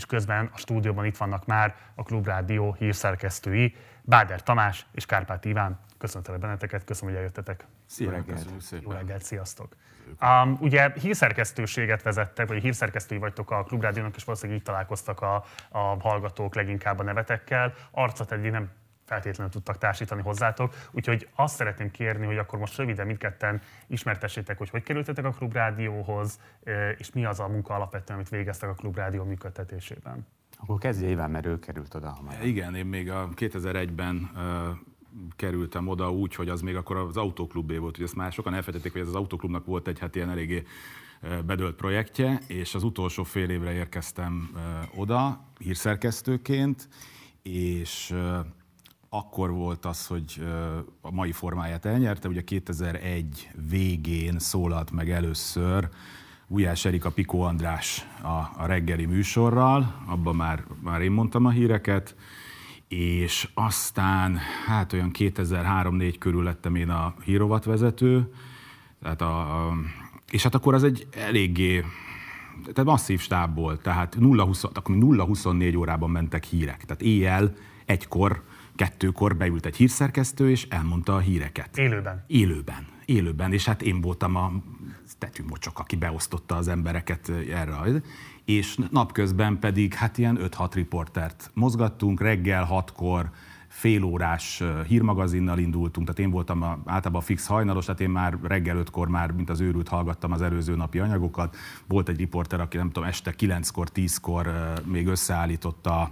és közben a stúdióban itt vannak már a Klubrádió hírszerkesztői, Báder Tamás és Kárpát Iván. Köszöntelek benneteket, köszönöm, hogy eljöttetek. Szia reggelt. Jó reggelt, sziasztok. Um, ugye hírszerkesztőséget vezettek, vagy hírszerkesztői vagytok a Klubrádiónak, és valószínűleg így találkoztak a, a hallgatók leginkább a nevetekkel. Arcot eddig nem feltétlenül tudtak társítani hozzátok. Úgyhogy azt szeretném kérni, hogy akkor most röviden mindketten ismertessétek, hogy hogy kerültetek a Klubrádióhoz, és mi az a munka alapvetően, amit végeztek a Klubrádió működtetésében. Akkor kezdje Iván, mert ő került oda hamarabb. Igen, én még a 2001-ben kerültem oda úgy, hogy az még akkor az autóklubé volt, hogy ezt már sokan elfejtették, hogy ez az autóklubnak volt egy hát ilyen eléggé bedölt projektje, és az utolsó fél évre érkeztem oda hírszerkesztőként, és akkor volt az, hogy a mai formáját elnyerte, ugye 2001 végén szólalt meg először Ujjás Erika Pikó András a, a reggeli műsorral, abban már, már én mondtam a híreket, és aztán hát olyan 2003-4 körül lettem én a hírovat vezető, tehát a, a, és hát akkor az egy eléggé tehát masszív stáb volt, tehát 0-24 órában mentek hírek, tehát éjjel egykor, kettőkor beült egy hírszerkesztő, és elmondta a híreket. Élőben? Élőben, élőben, és hát én voltam a tetűmocsok, aki beosztotta az embereket erre és napközben pedig hát ilyen 5-6 riportert mozgattunk, reggel 6-kor fél órás hírmagazinnal indultunk, tehát én voltam a, általában fix hajnalos, tehát én már reggel ötkor már, mint az őrült hallgattam az előző napi anyagokat. Volt egy riporter, aki nem tudom, este 9-kor, 10-kor még összeállította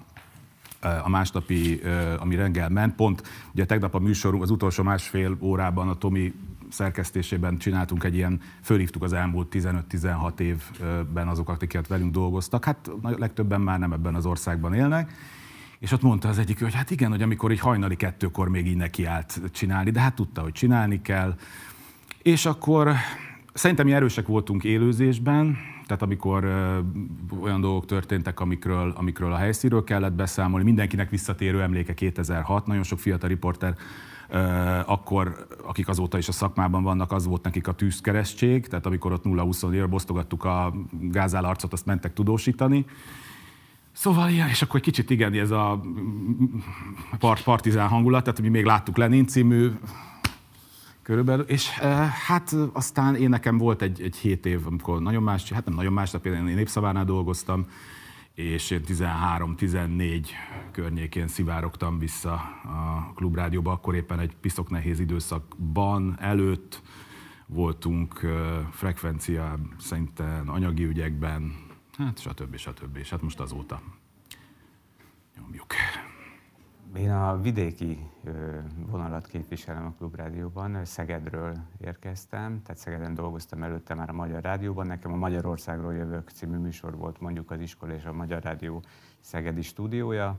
a másnapi, ami reggel ment. Pont ugye tegnap a műsorunk, az utolsó másfél órában a Tomi szerkesztésében csináltunk egy ilyen, fölhívtuk az elmúlt 15-16 évben azokat, akiket velünk dolgoztak. Hát legtöbben már nem ebben az országban élnek. És ott mondta az egyik, hogy hát igen, hogy amikor egy hajnali kettőkor még így neki állt csinálni, de hát tudta, hogy csinálni kell. És akkor szerintem mi erősek voltunk élőzésben, tehát amikor olyan dolgok történtek, amikről, amikről a helyszínről kellett beszámolni, mindenkinek visszatérő emléke 2006, nagyon sok fiatal riporter akkor, akik azóta is a szakmában vannak, az volt nekik a tűzkeresztség, tehát amikor ott 0-20 ér bosztogattuk a gázálarcot, azt mentek tudósítani. Szóval ilyen, és akkor egy kicsit igen, ez a part, partizán hangulat, tehát mi még láttuk Lenin című körülbelül, és hát aztán én nekem volt egy, egy hét év, amikor nagyon más, hát nem nagyon más, de például én Népszavánál dolgoztam, és én 13-14 környékén szivárogtam vissza a klubrádióba, akkor éppen egy piszok nehéz időszakban előtt voltunk frekvencia szinten, anyagi ügyekben, hát stb. stb. És hát most azóta nyomjuk. Én a vidéki vonalat képviselem a Klubrádióban, Szegedről érkeztem, tehát Szegeden dolgoztam előtte már a Magyar Rádióban. Nekem a Magyarországról jövök című műsor volt mondjuk az iskola és a Magyar Rádió Szegedi stúdiója.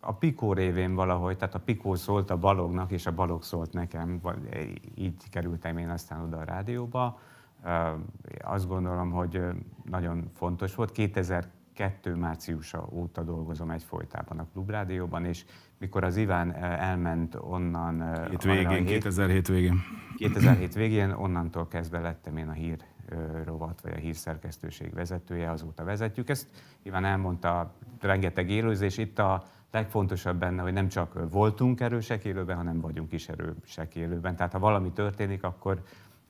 A Pikó révén valahogy, tehát a Pikó szólt a Balognak, és a Balog szólt nekem, így kerültem én aztán oda a rádióba. Azt gondolom, hogy nagyon fontos volt. 2000 kettő márciusa óta dolgozom egyfolytában a Klubrádióban, és mikor az Iván eh, elment onnan... Eh, hét végén, 2007 végén. 2007 végén, onnantól kezdve lettem én a hír eh, rovat, vagy a hírszerkesztőség vezetője, azóta vezetjük. Ezt Iván elmondta, rengeteg élőzés. Itt a legfontosabb benne, hogy nem csak voltunk erősek élőben, hanem vagyunk is erősek élőben. Tehát ha valami történik, akkor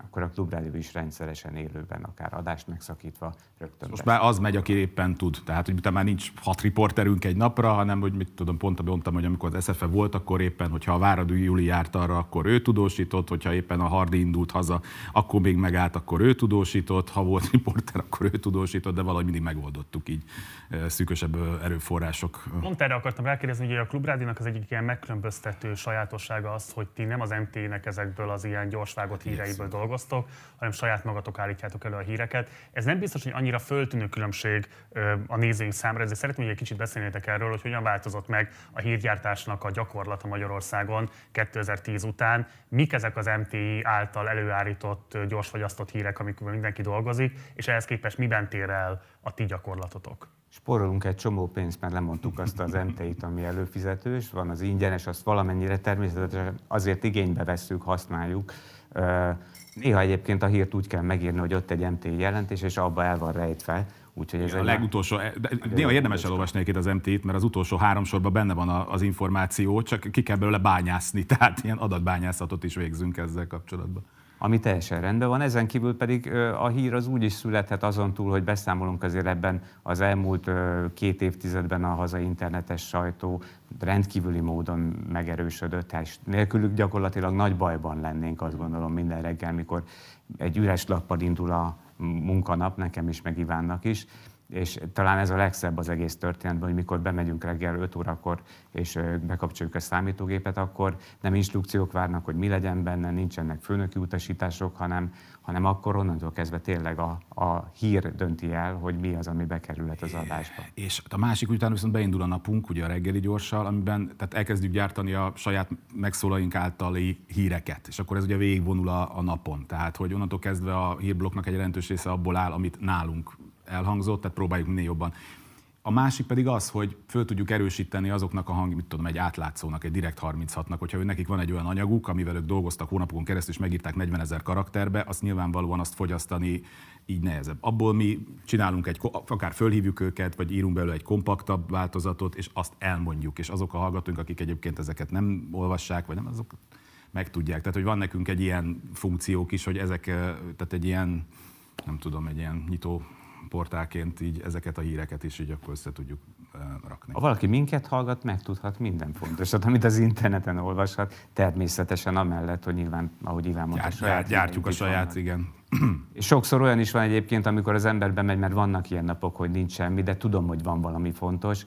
akkor a klubrádió is rendszeresen élőben, akár adást megszakítva rögtön. Most már az megy, aki éppen tud. Tehát, hogy már nincs hat riporterünk egy napra, hanem, hogy mit tudom, pont mondtam, hogy amikor az SFE volt, akkor éppen, hogyha a Váradú Júli járt arra, akkor ő tudósított, hogyha éppen a Hardi indult haza, akkor még megállt, akkor ő tudósított, ha volt riporter, akkor ő tudósított, de valahogy mindig megoldottuk így szűkösebb erőforrások. Pont erre akartam rákérdezni, hogy a Klubrádinak az egyik ilyen megkülönböztető sajátossága az, hogy ti nem az MT-nek ezekből az ilyen gyorsvágott híreiből dolgoztok, dolgoztok, hanem saját magatok állítjátok elő a híreket. Ez nem biztos, hogy annyira föltűnő különbség a nézőink számára, ezért szeretném, hogy egy kicsit beszélnétek erről, hogy hogyan változott meg a hírgyártásnak a gyakorlata Magyarországon 2010 után. Mik ezek az MTI által előállított, gyorsfagyasztott hírek, amikor mindenki dolgozik, és ehhez képest miben tér el a ti gyakorlatotok? Spórolunk egy csomó pénzt, mert lemondtuk azt az MT-t, ami előfizetős, van az ingyenes, azt valamennyire természetesen azért igénybe vesszük, használjuk. Néha egyébként a hírt úgy kell megírni, hogy ott egy MT jelentés, és abba el van rejtve, Úgyhogy ez a egy legutolsó, de néha érdemes elolvasni egyébként az MT-t, mert az utolsó három sorban benne van az információ, csak ki kell belőle bányászni, tehát ilyen adatbányászatot is végzünk ezzel kapcsolatban ami teljesen rendben van. Ezen kívül pedig a hír az úgy is születhet azon túl, hogy beszámolunk azért ebben az elmúlt két évtizedben a hazai internetes sajtó rendkívüli módon megerősödött, és nélkülük gyakorlatilag nagy bajban lennénk, azt gondolom minden reggel, mikor egy üres lappal indul a munkanap, nekem is, meg Ivánnak is, és talán ez a legszebb az egész történetben, hogy mikor bemegyünk reggel 5 órakor, és bekapcsoljuk a számítógépet, akkor nem instrukciók várnak, hogy mi legyen benne, nincsenek főnöki utasítások, hanem, hanem akkor onnantól kezdve tényleg a, a hír dönti el, hogy mi az, ami bekerülhet az adásba. És a másik után viszont beindul a napunk, ugye a reggeli gyorssal, amiben tehát elkezdjük gyártani a saját megszólaink általi híreket, és akkor ez ugye végigvonul a, a napon. Tehát, hogy onnantól kezdve a hírblokknak egy jelentős része abból áll, amit nálunk elhangzott, tehát próbáljuk minél jobban. A másik pedig az, hogy föl tudjuk erősíteni azoknak a hang, mit tudom, egy átlátszónak, egy Direkt 36-nak, hogyha ő nekik van egy olyan anyaguk, amivel ők dolgoztak hónapokon keresztül, és megírták 40 ezer karakterbe, azt nyilvánvalóan azt fogyasztani így nehezebb. Abból mi csinálunk egy, akár fölhívjuk őket, vagy írunk belőle egy kompaktabb változatot, és azt elmondjuk, és azok a hallgatóink, akik egyébként ezeket nem olvassák, vagy nem, azok megtudják. Tehát, hogy van nekünk egy ilyen funkciók is, hogy ezek, tehát egy ilyen, nem tudom, egy ilyen nyitó portálként így ezeket a híreket is így akkor össze tudjuk rakni. Ha valaki minket hallgat, megtudhat minden fontosat, amit az interneten olvashat, természetesen amellett, hogy nyilván, ahogy Iván mondta, Gyárt, saját gyártjuk a saját, igen. Sokszor olyan is van egyébként, amikor az ember bemegy, mert vannak ilyen napok, hogy nincs semmi, de tudom, hogy van valami fontos.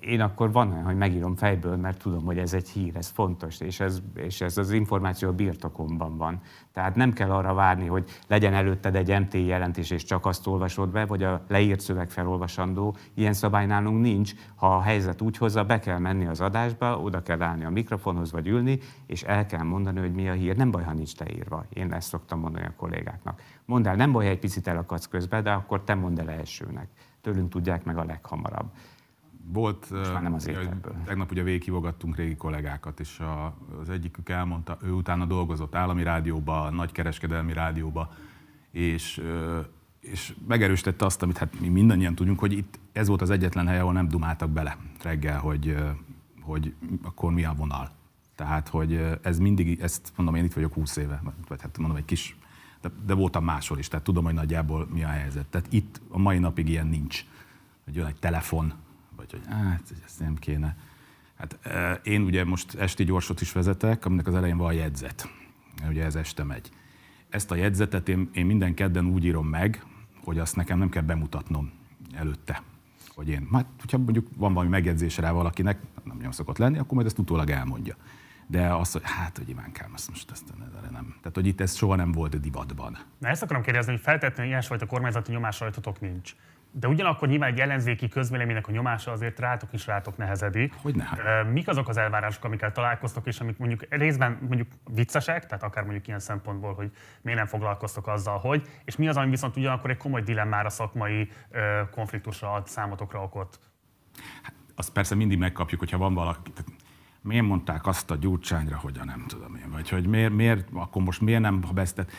Én akkor van olyan, hogy megírom fejből, mert tudom, hogy ez egy hír, ez fontos, és ez, és ez az információ a birtokomban van. Tehát nem kell arra várni, hogy legyen előtted egy MT jelentés, és csak azt olvasod be, vagy a leírt szöveg felolvasandó. Ilyen szabály nálunk nincs. Ha a helyzet úgy hozza, be kell menni az adásba, oda kell állni a mikrofonhoz, vagy ülni, és el kell mondani, hogy mi a hír. Nem baj, ha nincs leírva. Én ezt szoktam mondani a kollégáknak. Mondd el, nem baj, egy picit elakadsz közben, de akkor te mondd el elsőnek. Tőlünk tudják meg a leghamarabb. Volt, nem az tegnap ugye végighívogattunk régi kollégákat, és a, az egyikük elmondta, ő utána dolgozott állami rádióba, nagykereskedelmi rádióba, és, és megerősítette azt, amit hát mi mindannyian tudjuk, hogy itt ez volt az egyetlen hely, ahol nem dumáltak bele reggel, hogy, hogy akkor mi a vonal. Tehát, hogy ez mindig, ezt mondom, én itt vagyok 20 éve, vagy hát mondom, egy kis, de, de voltam máshol is, tehát tudom, hogy nagyjából mi a helyzet. Tehát itt a mai napig ilyen nincs. Hogy jön egy telefon, vagy hogy hát, ezt nem kéne. Hát én ugye most esti gyorsot is vezetek, aminek az elején van a jegyzet. Ugye ez este megy. Ezt a jegyzetet én, én minden kedden úgy írom meg, hogy azt nekem nem kell bemutatnom előtte. Hogy én, hát, hogyha mondjuk van valami megjegyzése rá valakinek, nem nagyon szokott lenni, akkor majd ezt utólag elmondja. De azt, hogy hát, hogy Ivánkám, ezt most ezt nem. Tehát, hogy itt ez soha nem volt divatban. Na ezt akarom kérdezni, hogy feltétlenül ilyesfajta kormányzati nyomás rajtatok nincs. De ugyanakkor nyilván egy ellenzéki közvéleménynek a nyomása azért rátok is rátok nehezedik. Hogy ne? Mik azok az elvárások, amikkel találkoztok, és amik mondjuk részben mondjuk viccesek, tehát akár mondjuk ilyen szempontból, hogy miért nem foglalkoztok azzal, hogy, és mi az, ami viszont ugyanakkor egy komoly dilemmára, szakmai konfliktusra ad számotokra okot? Hát, azt persze mindig megkapjuk, hogyha van valaki, tehát miért mondták azt a gyurcsányra, hogy a nem tudom én, vagy hogy miért, miért akkor most miért nem ha besztet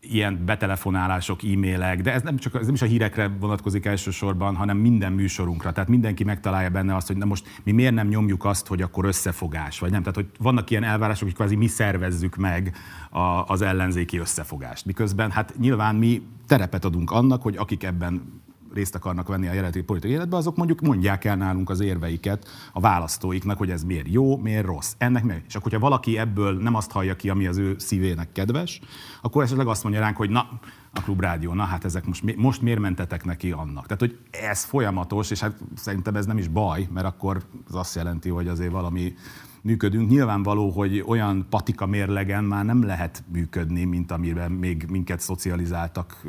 ilyen betelefonálások, e-mailek, de ez nem, csak, ez nem is a hírekre vonatkozik elsősorban, hanem minden műsorunkra. Tehát mindenki megtalálja benne azt, hogy na most mi miért nem nyomjuk azt, hogy akkor összefogás, vagy nem. Tehát, hogy vannak ilyen elvárások, hogy kvázi mi szervezzük meg a, az ellenzéki összefogást. Miközben hát nyilván mi terepet adunk annak, hogy akik ebben részt akarnak venni a jelenlegi politikai életben, azok mondjuk mondják el nálunk az érveiket a választóiknak, hogy ez miért jó, miért rossz. Ennek meg. És akkor, hogyha valaki ebből nem azt hallja ki, ami az ő szívének kedves, akkor esetleg azt mondja ránk, hogy na, a klubrádió, na hát ezek most, most miért mentetek neki annak? Tehát, hogy ez folyamatos, és hát szerintem ez nem is baj, mert akkor az azt jelenti, hogy azért valami működünk. Nyilvánvaló, hogy olyan patika mérlegen már nem lehet működni, mint amiben még minket szocializáltak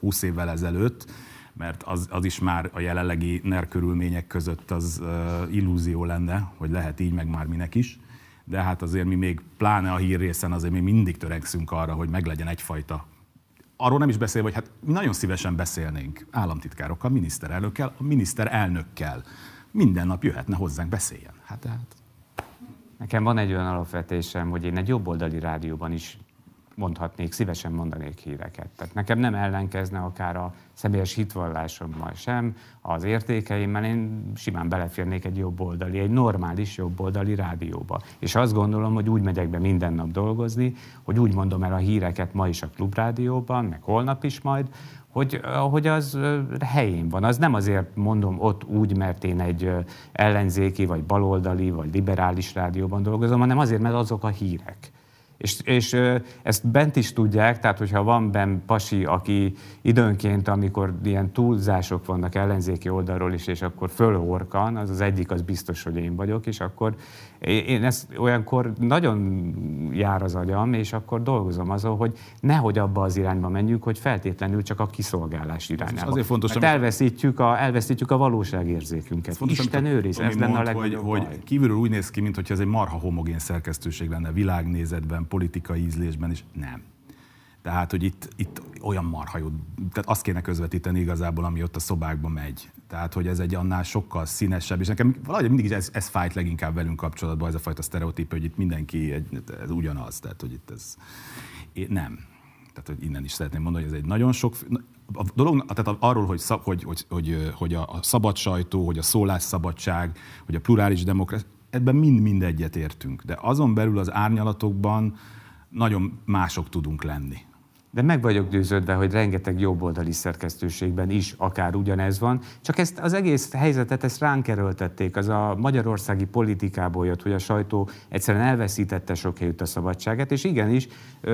20 évvel ezelőtt mert az, az is már a jelenlegi NER körülmények között az illúzió lenne, hogy lehet így, meg már minek is. De hát azért mi még, pláne a hír részen azért mi mindig törekszünk arra, hogy meglegyen egyfajta Arról nem is beszél, hogy hát mi nagyon szívesen beszélnénk államtitkárokkal, miniszterelnökkel, a miniszterelnökkel. Minden nap jöhetne hozzánk, beszéljen. Hát, hát. Nekem van egy olyan alapvetésem, hogy én egy jobboldali rádióban is mondhatnék, szívesen mondanék híreket. Tehát nekem nem ellenkezne akár a személyes hitvallásommal sem, az értékeimmel, én simán beleférnék egy jobboldali, egy normális jobboldali rádióba. És azt gondolom, hogy úgy megyek be minden nap dolgozni, hogy úgy mondom el a híreket ma is a klubrádióban, meg holnap is majd, hogy, hogy az helyén van. Az nem azért mondom ott úgy, mert én egy ellenzéki, vagy baloldali, vagy liberális rádióban dolgozom, hanem azért, mert azok a hírek. És, és ezt bent is tudják, tehát hogyha van benn pasi, aki időnként, amikor ilyen túlzások vannak ellenzéki oldalról is, és akkor fölhorkan, az az egyik, az biztos, hogy én vagyok, és akkor én ezt olyankor nagyon jár az agyam, és akkor dolgozom azon, hogy nehogy abba az irányba menjünk, hogy feltétlenül csak a kiszolgálás irányába. Azért fontos, Mert elveszítjük a, elveszítjük a valóságérzékünket. Fontos, Isten őriz, ez lenne a hogy, hogy kívülről úgy néz ki, mintha ez egy marha homogén szerkesztőség lenne világnézetben, politikai ízlésben is. Nem. Tehát, hogy itt, itt olyan marha jó, tehát azt kéne közvetíteni igazából, ami ott a szobákban megy. Tehát, hogy ez egy annál sokkal színesebb, és nekem valahogy mindig ez, ez fájt leginkább velünk kapcsolatban, ez a fajta sztereotíp, hogy itt mindenki egy, ez ugyanaz, tehát, hogy itt ez nem. Tehát, hogy innen is szeretném mondani, hogy ez egy nagyon sok, a dolog, tehát arról, hogy, hogy, hogy, hogy, hogy a szabad sajtó, hogy a szólásszabadság, hogy a plurális demokrácia, ebben mind-mind egyet értünk. De azon belül az árnyalatokban nagyon mások tudunk lenni de meg vagyok győződve, hogy rengeteg jobboldali szerkesztőségben is akár ugyanez van, csak ezt az egész helyzetet ezt ránk erőltették. Az a magyarországi politikából jött, hogy a sajtó egyszerűen elveszítette helyütt a szabadságát, és igenis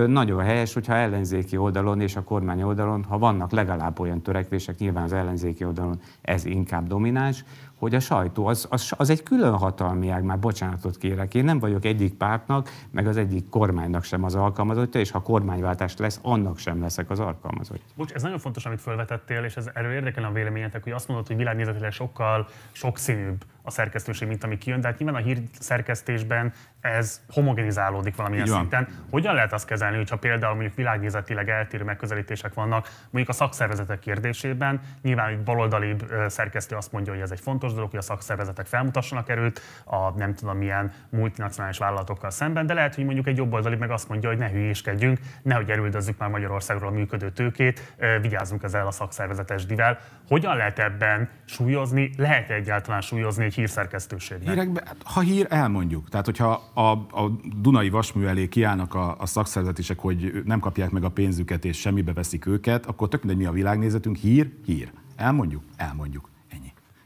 nagyon helyes, hogyha ellenzéki oldalon és a kormány oldalon, ha vannak legalább olyan törekvések, nyilván az ellenzéki oldalon ez inkább domináns, hogy a sajtó az, az, az egy külön hatalmi ág, már bocsánatot kérek. Én nem vagyok egyik pártnak, meg az egyik kormánynak sem az alkalmazottja, és ha kormányváltás lesz, annak sem leszek az alkalmazottja. Bocs, ez nagyon fontos, amit felvetettél, és ez erről érdekel a véleményetek, hogy azt mondod, hogy világnézetileg sokkal sokszínűbb a szerkesztőség, mint ami kijön, de hát nyilván a hír szerkesztésben ez homogenizálódik valamilyen Így szinten. Hogyan lehet azt kezelni, hogyha például mondjuk világnézetileg eltérő megközelítések vannak, mondjuk a szakszervezetek kérdésében, nyilván egy baloldali szerkesztő azt mondja, hogy ez egy fontos dolog, hogy a szakszervezetek felmutassanak erőt a nem tudom milyen multinacionális vállalatokkal szemben, de lehet, hogy mondjuk egy jobboldali meg azt mondja, hogy ne hülyéskedjünk, nehogy erőldozzuk már Magyarországról a működő tőkét, vigyázzunk ezzel a szakszervezetes divel. Hogyan lehet ebben súlyozni, lehet egyáltalán súlyozni egy hírszerkesztőségnek? Hírekbe, hát, ha hír, elmondjuk. Tehát, hogyha a, a Dunai vasmű elé kiállnak a, a szakszervezetések, hogy nem kapják meg a pénzüket és semmibe veszik őket, akkor tök mindegy, mi a világnézetünk, hír, hír. Elmondjuk? Elmondjuk.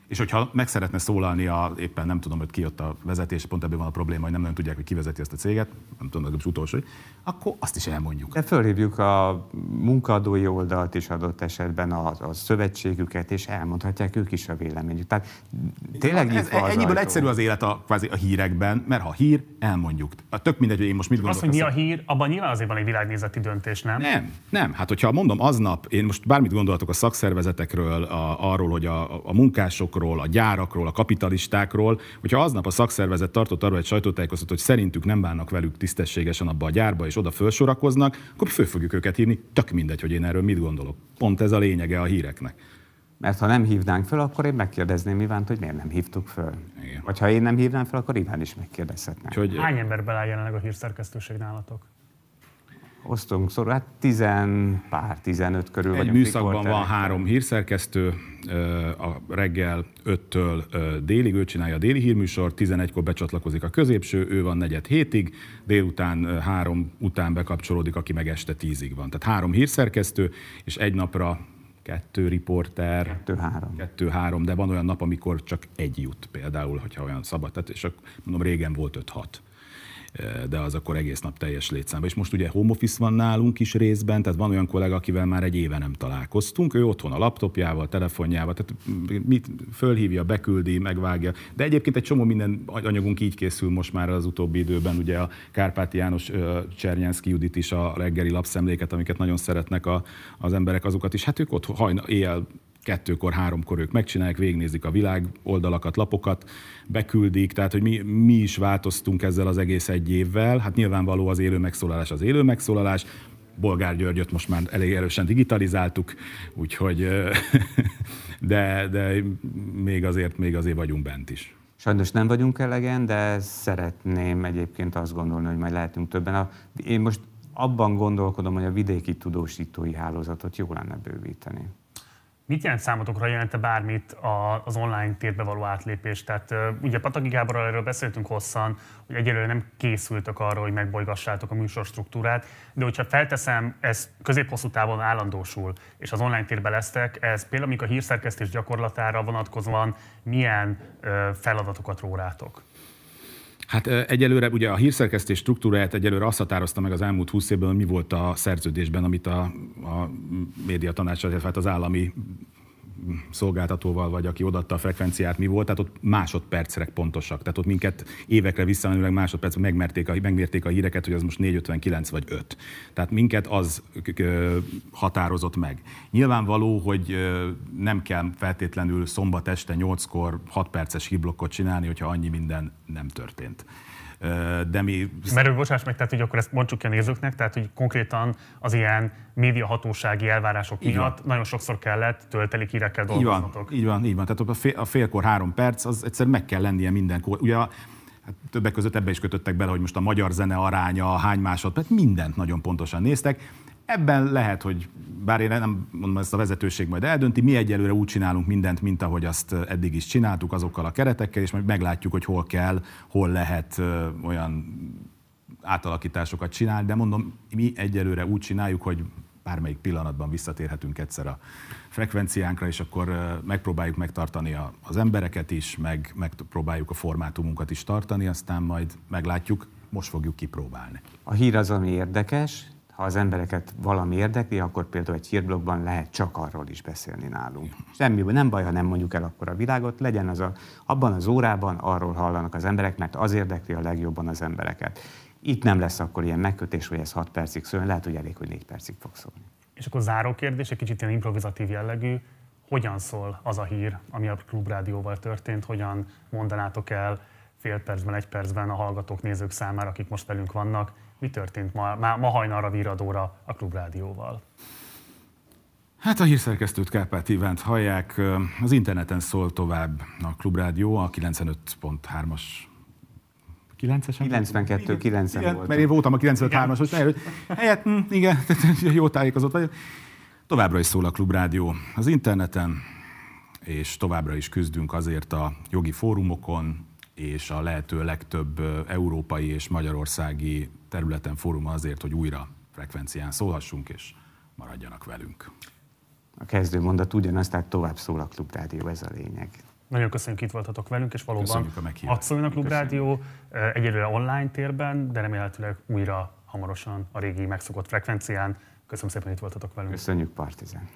És hogyha meg szeretne szólalni, a, éppen nem tudom, hogy ki ott a vezetés, pont ebből van a probléma, hogy nem nagyon tudják, hogy ki vezeti ezt a céget, nem tudom, az utolsó, akkor azt is elmondjuk. De fölhívjuk a munkaadói oldalt is adott esetben a, a szövetségüket, és elmondhatják ők is a véleményük. Tehát tényleg ez, ez, Ennyiből egyszerű az élet a, kvázi a hírekben, mert ha hír, elmondjuk. A tök mindegy, hogy én most mit gondolok. Az, hogy mi a hír, abban nyilván azért van egy világnézeti döntés, nem? Nem, nem. Hát hogyha mondom aznap, én most bármit gondolatok a szakszervezetekről, a, arról, hogy a, a munkások bankokról, a gyárakról, a kapitalistákról, hogyha aznap a szakszervezet tartott arról egy sajtótájékoztatót, hogy szerintük nem bánnak velük tisztességesen abba a gyárba, és oda felsorakoznak, akkor föl fogjuk őket hívni, tök mindegy, hogy én erről mit gondolok. Pont ez a lényege a híreknek. Mert ha nem hívnánk fel, akkor én megkérdezném Ivánt, hogy miért nem hívtuk föl. Igen. Vagy ha én nem hívnám fel, akkor Iván is megkérdezhetne. Hogy... Hány ember beláll jelenleg a hírszerkesztőség nálatok? Osztunk szorul, hát tizen, pár, tizenöt körül Egy műszakban van három hírszerkesztő, a reggel 5-től délig, ő csinálja a déli hírműsor, 11-kor becsatlakozik a középső, ő van negyed hétig, délután három után bekapcsolódik, aki meg este tízig van. Tehát három hírszerkesztő, és egy napra kettő riporter. Kettő-három. Kettő-három, de van olyan nap, amikor csak egy jut például, hogyha olyan szabad. Tehát, és akkor mondom, régen volt öt-hat de az akkor egész nap teljes létszámban. És most ugye home office van nálunk is részben, tehát van olyan kollega, akivel már egy éve nem találkoztunk, ő otthon a laptopjával, telefonjával, tehát mit fölhívja, beküldi, megvágja. De egyébként egy csomó minden anyagunk így készül most már az utóbbi időben, ugye a Kárpáti János Csernyánszki Judit is a reggeli lapszemléket, amiket nagyon szeretnek a, az emberek, azokat is, hát ők ott hajna, éjjel kettőkor, háromkor ők megcsinálják, végignézik a világ oldalakat, lapokat, beküldik, tehát hogy mi, mi is változtunk ezzel az egész egy évvel. Hát nyilvánvaló az élő megszólalás az élő megszólalás, Bolgár Györgyöt most már elég erősen digitalizáltuk, úgyhogy de, de még azért, még azért vagyunk bent is. Sajnos nem vagyunk elegen, de szeretném egyébként azt gondolni, hogy majd lehetünk többen. Én most abban gondolkodom, hogy a vidéki tudósítói hálózatot jó lenne bővíteni. Mit jelent számotokra, jelente bármit az online térbe való átlépés? Tehát ugye Pataki Gáborral erről beszéltünk hosszan, hogy egyelőre nem készültek arra, hogy megbolygassátok a műsorstruktúrát, de hogyha felteszem, ez közép-hosszú távon állandósul, és az online térbe lesztek, ez például a hírszerkesztés gyakorlatára vonatkozóan milyen feladatokat rórátok? Hát egyelőre ugye a hírszerkesztés struktúráját egyelőre azt határozta meg az elmúlt 20 évben, mi volt a szerződésben, amit a, a média tanács, illetve hát az állami szolgáltatóval, vagy aki odatta a frekvenciát, mi volt, tehát ott másodpercre pontosak. Tehát ott minket évekre visszamenőleg másodpercre megmerték a, megmérték a híreket, hogy az most 459 vagy 5. Tehát minket az határozott meg. Nyilvánvaló, hogy nem kell feltétlenül szombat este 8-kor 6 perces hírblokkot csinálni, hogyha annyi minden nem történt de mi... Mert bocsáss meg, tehát hogy akkor ezt mondjuk a nézőknek, tehát hogy konkrétan az ilyen médiahatósági elvárások így miatt van. nagyon sokszor kellett töltelik hírekkel dolgoznotok. Így van, így van, így van. Tehát a, fél, a félkor három perc, az egyszer meg kell lennie mindenkor. Ugye Hát többek között ebbe is kötöttek bele, hogy most a magyar zene aránya, hány másodperc, mindent nagyon pontosan néztek. Ebben lehet, hogy bár én nem mondom, ezt a vezetőség majd eldönti, mi egyelőre úgy csinálunk mindent, mint ahogy azt eddig is csináltuk, azokkal a keretekkel, és majd meglátjuk, hogy hol kell, hol lehet olyan átalakításokat csinálni, de mondom, mi egyelőre úgy csináljuk, hogy bármelyik pillanatban visszatérhetünk egyszer a frekvenciánkra, és akkor megpróbáljuk megtartani az embereket is, meg megpróbáljuk a formátumunkat is tartani, aztán majd meglátjuk, most fogjuk kipróbálni. A hír az, ami érdekes, ha az embereket valami érdekli, akkor például egy hírblogban lehet csak arról is beszélni nálunk. Semmi, nem baj, ha nem mondjuk el akkor a világot, legyen az a, abban az órában arról hallanak az emberek, mert az érdekli a legjobban az embereket. Itt nem lesz akkor ilyen megkötés, hogy ez 6 percig szól, lehet, hogy elég, hogy 4 percig fog szólni. És akkor záró kérdés, egy kicsit ilyen improvizatív jellegű, hogyan szól az a hír, ami a Klubrádióval történt, hogyan mondanátok el fél percben, egy percben a hallgatók, nézők számára, akik most velünk vannak, mi történt ma, ma, ma hajnalra víradóra a Klubrádióval? Hát a hírszerkesztőt Kárpát Ivánt hallják. Az interneten szól tovább a Klubrádió, a 95.3-as 9-es? 92, 90 igen, volt. Mert én voltam a 93-as, most helyett, helyett hm, igen, jó tájékozott vagy. Továbbra is szól a Klubrádió az interneten, és továbbra is küzdünk azért a jogi fórumokon, és a lehető legtöbb európai és magyarországi területen fórum azért, hogy újra frekvencián szólhassunk, és maradjanak velünk. A kezdő mondat ugyanaz, tehát tovább szól a Klubrádió, ez a lényeg. Nagyon köszönjük, itt voltatok velünk, és valóban a a Klubrádió egyelőre online térben, de remélhetőleg újra hamarosan a régi megszokott frekvencián. Köszönöm szépen, itt voltatok velünk. Köszönjük, Partizán.